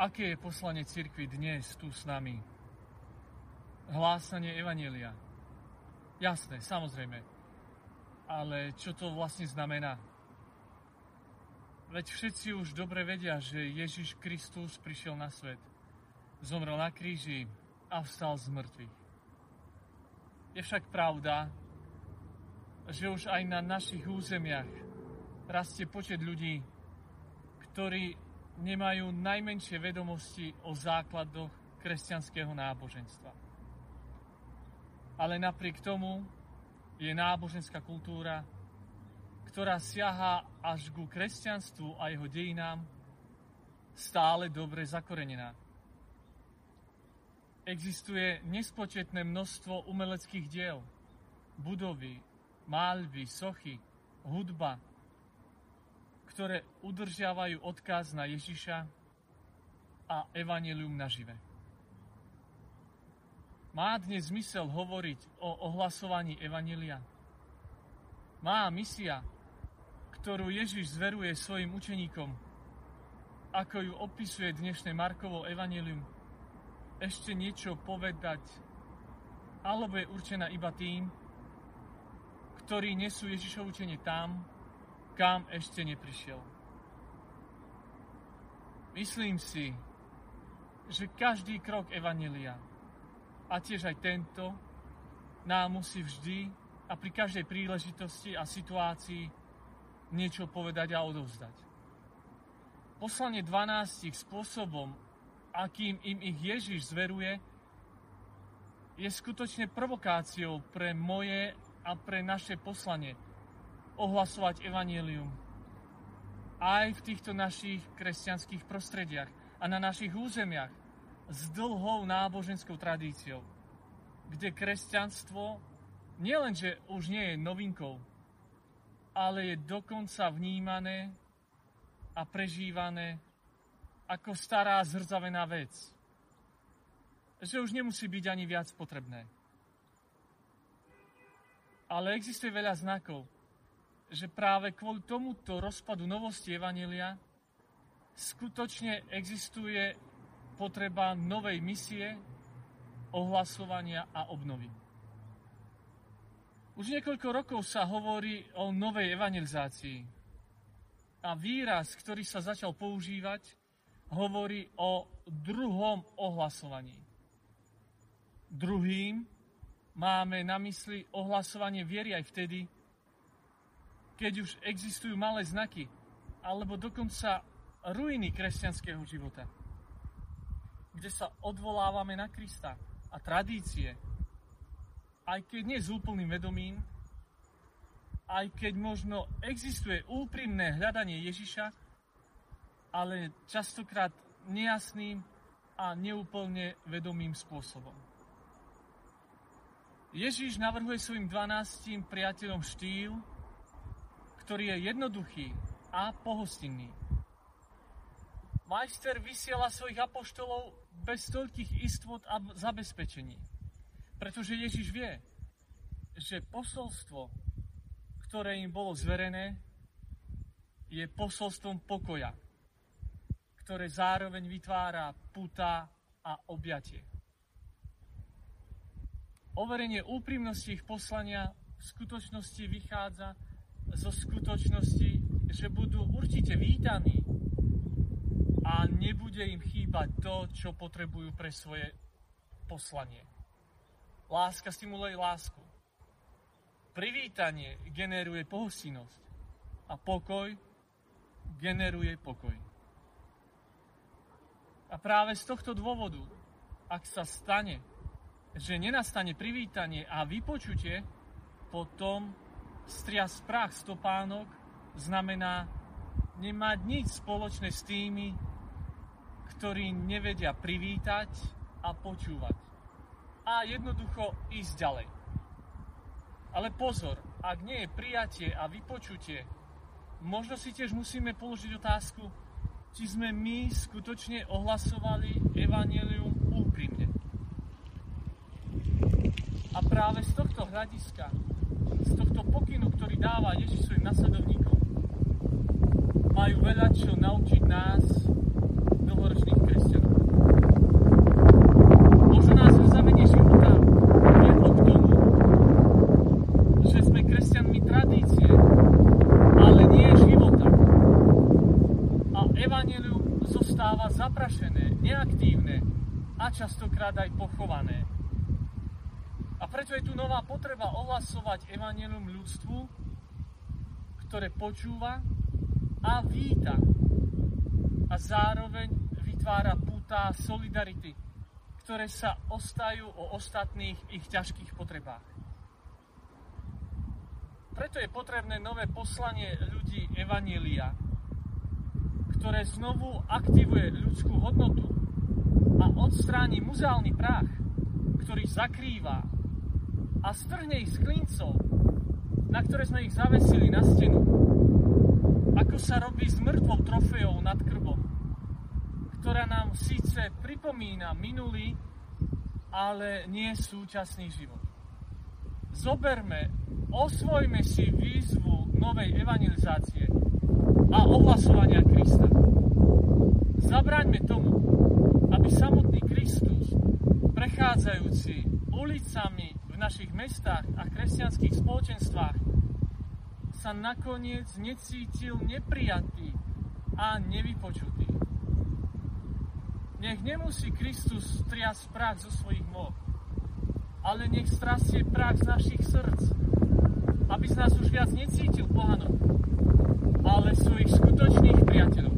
Aké je poslanie cirkvi dnes tu s nami? Hlásanie Evanielia. Jasné, samozrejme. Ale čo to vlastne znamená? Veď všetci už dobre vedia, že Ježiš Kristus prišiel na svet. Zomrel na kríži a vstal z mŕtvych. Je však pravda, že už aj na našich územiach rastie počet ľudí, ktorí nemajú najmenšie vedomosti o základoch kresťanského náboženstva. Ale napriek tomu je náboženská kultúra, ktorá siaha až ku kresťanstvu a jeho dejinám, stále dobre zakorenená. Existuje nespočetné množstvo umeleckých diel, budovy, máľby, sochy, hudba, ktoré udržiavajú odkaz na Ježiša a evanelium nažive. Má dnes zmysel hovoriť o ohlasovaní evanelia? Má misia, ktorú Ježiš zveruje svojim učeníkom, ako ju opisuje dnešné Markovo evanelium, ešte niečo povedať, alebo je určená iba tým, ktorí nesú Ježišov učenie tam, kam ešte neprišiel. Myslím si, že každý krok Evanelia a tiež aj tento nám musí vždy a pri každej príležitosti a situácii niečo povedať a odovzdať. Poslanie 12 spôsobom, akým im ich Ježiš zveruje, je skutočne provokáciou pre moje a pre naše poslanie – ohlasovať evanílium. Aj v týchto našich kresťanských prostrediach a na našich územiach s dlhou náboženskou tradíciou, kde kresťanstvo nielenže už nie je novinkou, ale je dokonca vnímané a prežívané ako stará zrzavená vec. Že už nemusí byť ani viac potrebné. Ale existuje veľa znakov, že práve kvôli tomuto rozpadu novosti Evanelia skutočne existuje potreba novej misie, ohlasovania a obnovy. Už niekoľko rokov sa hovorí o novej evangelizácii. A výraz, ktorý sa začal používať, hovorí o druhom ohlasovaní. Druhým máme na mysli ohlasovanie viery aj vtedy, keď už existujú malé znaky, alebo dokonca ruiny kresťanského života, kde sa odvolávame na Krista a tradície, aj keď nie s úplným vedomím, aj keď možno existuje úprimné hľadanie Ježiša, ale častokrát nejasným a neúplne vedomým spôsobom. Ježiš navrhuje svojim 12 priateľom štýl, ktorý je jednoduchý a pohostinný. Majster vysiela svojich apoštolov bez toľkých istot a zabezpečení, pretože Ježiš vie, že posolstvo, ktoré im bolo zverené, je posolstvom pokoja, ktoré zároveň vytvára puta a objatie. Overenie úprimnosti ich poslania v skutočnosti vychádza zo skutočnosti, že budú určite vítaní a nebude im chýbať to, čo potrebujú pre svoje poslanie. Láska stimuluje lásku. Privítanie generuje pohostinnosť a pokoj generuje pokoj. A práve z tohto dôvodu, ak sa stane, že nenastane privítanie a vypočutie, potom strias prach stopánok znamená nemať nič spoločné s tými, ktorí nevedia privítať a počúvať. A jednoducho ísť ďalej. Ale pozor, ak nie je prijatie a vypočutie, možno si tiež musíme položiť otázku, či sme my skutočne ohlasovali evanelium úprimne. A práve z tohto hľadiska z tohto pokynu, ktorý dáva Ježiš svojim nasledovníkom. Majú veľa čo naučiť nás, novoročných kresťanov. Možno nás v zamení života viedlo k tomu, že sme kresťanmi tradície, ale nie života. A evanelium zostáva zaprašené, neaktívne a častokrát aj pochované. Preto je tu nová potreba ohlasovať evanelium ľudstvu, ktoré počúva a víta a zároveň vytvára púta solidarity, ktoré sa ostajú o ostatných ich ťažkých potrebách. Preto je potrebné nové poslanie ľudí Evanielia, ktoré znovu aktivuje ľudskú hodnotu a odstráni muzeálny prach, ktorý zakrýva a strhne ich z klincov, na ktoré sme ich zavesili na stenu, ako sa robí s mŕtvou trofejou nad krbom, ktorá nám síce pripomína minulý, ale nie súčasný život. Zoberme, osvojme si výzvu novej evangelizácie a ohlasovania Krista. Zabraňme tomu, aby samotný Kristus, prechádzajúci ulicami v našich mestách a kresťanských spoločenstvách, sa nakoniec necítil neprijatý a nevypočutý. Nech nemusí Kristus striasť prach zo svojich moh, ale nech strasie prach z našich srdc, aby z nás už viac necítil pohanov, ale svojich skutočných priateľov.